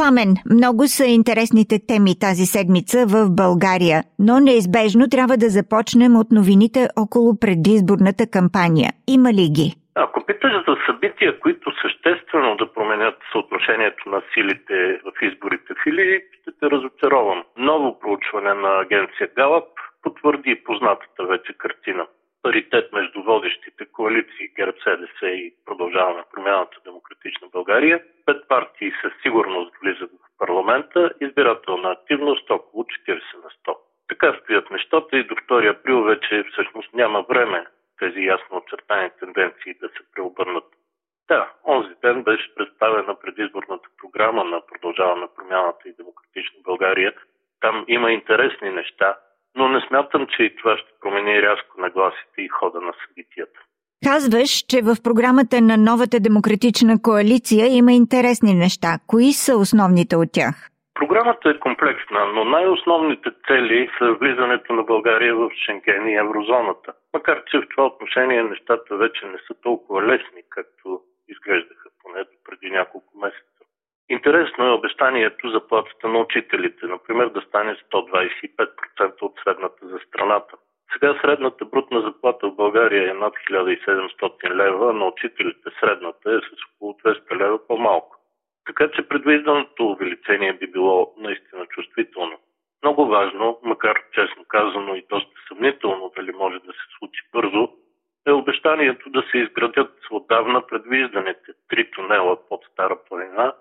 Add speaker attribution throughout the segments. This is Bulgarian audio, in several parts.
Speaker 1: Пламен, много са интересните теми тази седмица в България, но неизбежно трябва да започнем от новините около предизборната кампания. Има ли ги?
Speaker 2: Ако питаш за събития, които съществено да променят съотношението на силите в изборите в Или, ще те разочаровам. Ново проучване на агенция Галап потвърди познатата вече картина. Паритет между водещите коалиции ГЕРБ СДС и продължаваме промяната Демократична България. Пет партии със сигурност влизат в парламента, избирателна активност около 40 на 100. Така стоят нещата и до 2 април вече всъщност няма време тези ясно очертани тенденции да се преобърнат. Да, онзи ден беше представена предизборната програма на Продължаваме промяната и Демократична България. Там има интересни неща, но не смятам, че и това ще промени рязко нагласите и хода на събитията.
Speaker 1: Казваш, че в програмата на новата демократична коалиция има интересни неща. Кои са основните от тях?
Speaker 2: Програмата е комплексна, но най-основните цели са влизането на България в Шенген и еврозоната. Макар, че в това отношение нещата вече не са толкова лесни, както изглеждаха поне преди няколко месеца. Интересно е обещанието за платата на учителите, например да стане 125% от средната за страната. Сега средната брутна заплата в България е над 1700 лева, но учителите средната е с около 200 лева по-малко. Така че предвижданото увеличение би било наистина чувствително. Много важно, макар честно казано и доста съмнително дали може да се случи бързо, е обещанието да се изградят отдавна предвижданите три тунела под Стара планина,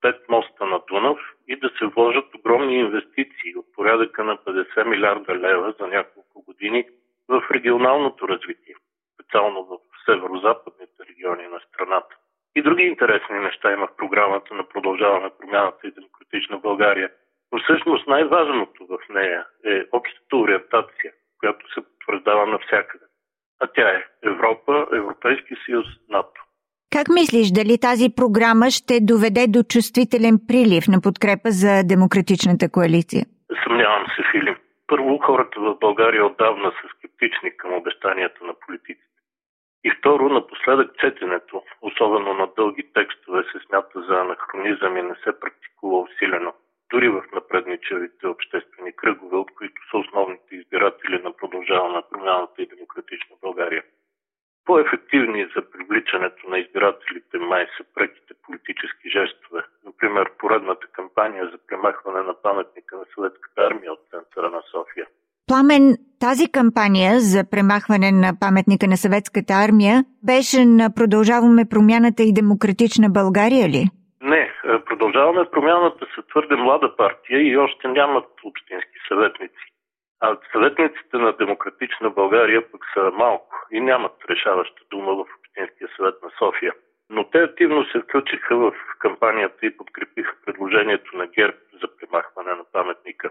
Speaker 2: пет моста на Дунав и да се вложат огромни инвестиции от порядъка на 50 милиарда лева за няколко години в регионалното развитие, специално в северо-западните региони на страната. И други интересни неща има в програмата на Продължаване промяната и демократична България. Но всъщност най-важното в нея е общата ориентация, която се потвърждава навсякъде. А тя е Европа, Европейски съюз, НАТО.
Speaker 1: Как мислиш дали тази програма ще доведе до чувствителен прилив на подкрепа за демократичната коалиция?
Speaker 2: Съмнявам се, Филип. Първо, хората в България отдавна са скептични към обещанията на политиците. И второ, напоследък четенето, особено на дълги текстове, се смята за анахронизъм и не се практикува усилено. Дори в напредничавите обществени кръгове, от които са основните избиратели на продължаване промяната и демократична България. По-ефективни за привличането на избирателите май са преките политически жестове. Например, поредната кампания за премахване на паметника на съветската армия от центъра на София.
Speaker 1: Пламен, тази кампания за премахване на паметника на съветската армия беше на Продължаваме промяната и демократична България ли?
Speaker 2: Не, продължаваме промяната са твърде млада партия и още нямат общински съветници. А съветниците на Демократична България пък са малко и нямат решаваща дума в Общинския съвет на София. Но те активно се включиха в кампанията и подкрепиха предложението на ГЕРБ за премахване на паметника.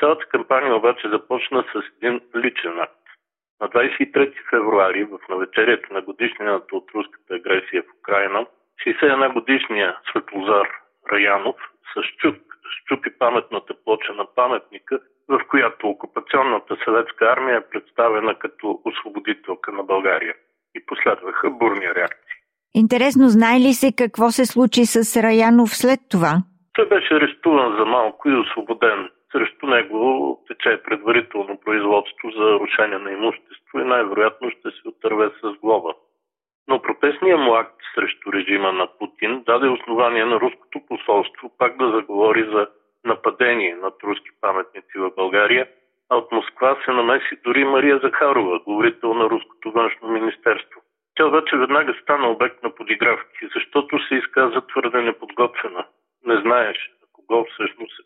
Speaker 2: Цялата кампания обаче започна с един личен акт. На 23 февруари, в навечерието на годишнината от руската агресия в Украина, 61 годишния Светлозар Раянов с чук щупи паметната плоча на паметника, в която окупационната съветска армия е представена като освободителка на България. И последваха бурни реакции.
Speaker 1: Интересно, знае ли се какво се случи с Раянов след това?
Speaker 2: Той беше арестуван за малко и освободен. Срещу него тече предварително производство за рушение на имущество и най-вероятно ще се отърве с глоба. Но протестният му акт срещу режима на Путин даде основание на руското посолство пак да заговори за нападение над руски паметници в България, а от Москва се намеси дори Мария Захарова, говорител на руското външно министерство. Тя обаче веднага стана обект на подигравки, защото се изказа твърде неподготвена. Не знаеш на кого всъщност е въпросния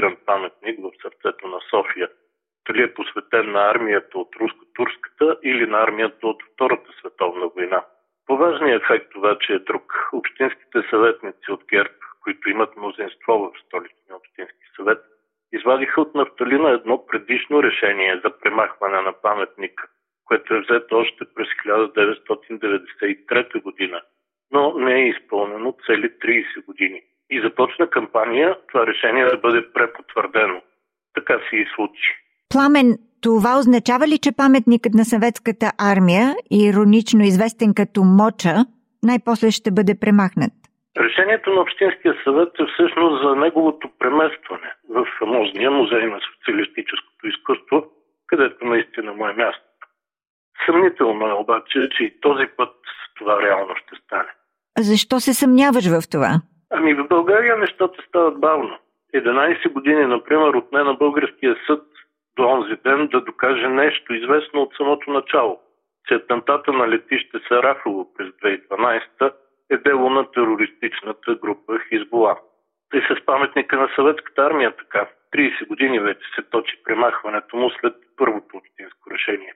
Speaker 2: вандализиран паметник в сърцето на София – дали е посветен на армията от руско-турската или на армията от Втората световна война. По-важният ефект обаче е друг. Общинските съветници от ГЕРБ, които имат мнозинство в столичния общински съвет, извадиха от нафталина едно предишно решение за премахване на паметника, което е взето още през 1993 година, но не е изпълнено цели 30 години. И започна кампания това решение да бъде препотвърдено. Така се и случи.
Speaker 1: Пламен, това означава ли, че паметникът на съветската армия, иронично известен като Моча, най-после ще бъде премахнат?
Speaker 2: Решението на Общинския съвет е всъщност за неговото преместване в фамозния музей на социалистическото изкуство, където наистина му е място. Съмнително е обаче, че и този път това реално ще стане.
Speaker 1: Защо се съмняваш в това?
Speaker 2: Ами в България нещата стават бавно. 11 години, например, отне на българския съд до онзи ден да докаже нещо известно от самото начало, че атентата на летище Сарафово през 2012 е дело на терористичната група Хизбола. И с паметника на съветската армия така. 30 години вече се точи премахването му след първото общинско решение.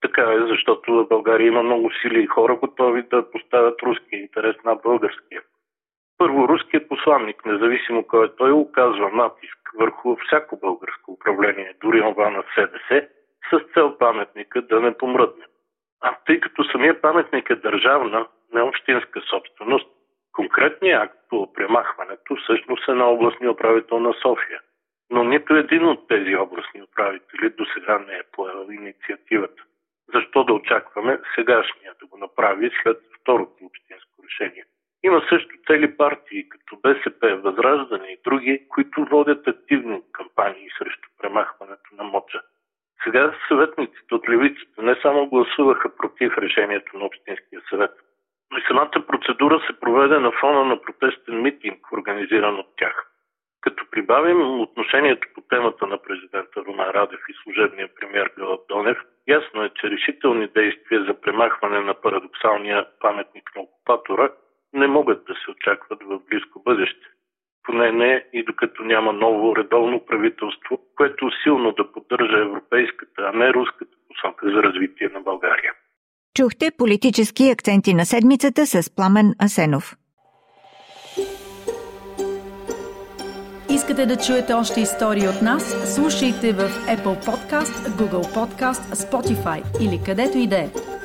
Speaker 2: Така е, защото в България има много сили и хора готови да поставят руския интерес на българския. Първо, руският посланник, независимо кой е той, оказва натиск върху всяко българско управление, дори това на СДС, с цел паметника да не помръдне. А тъй като самия паметник е държавна, не общинска собственост, конкретният акт по премахването всъщност е на областния управител на София. Но нито един от тези областни управители до сега не е поел инициативата. Защо да очакваме сегашния да го направи след второто общинско решение? Има също цели партии, като БСП, Възраждане и други, които водят активно кампании срещу премахването на моча. Сега съветниците от левицата не само гласуваха против решението на Общинския съвет, но и самата процедура се проведе на фона на протестен митинг, организиран от тях. Като прибавим отношението по темата на президента Румен Радев и служебния премьер Гълъб Донев, ясно е, че решителни действия за премахване на парадоксалния паметник на окупатора не могат да се очакват в близко бъдеще. Поне не и докато няма ново редовно правителство, което силно да поддържа европейската, а не руската посока за развитие на България.
Speaker 1: Чухте политически акценти на седмицата с Пламен Асенов.
Speaker 3: Искате да чуете още истории от нас? Слушайте в Apple Podcast, Google Podcast, Spotify или където и да е.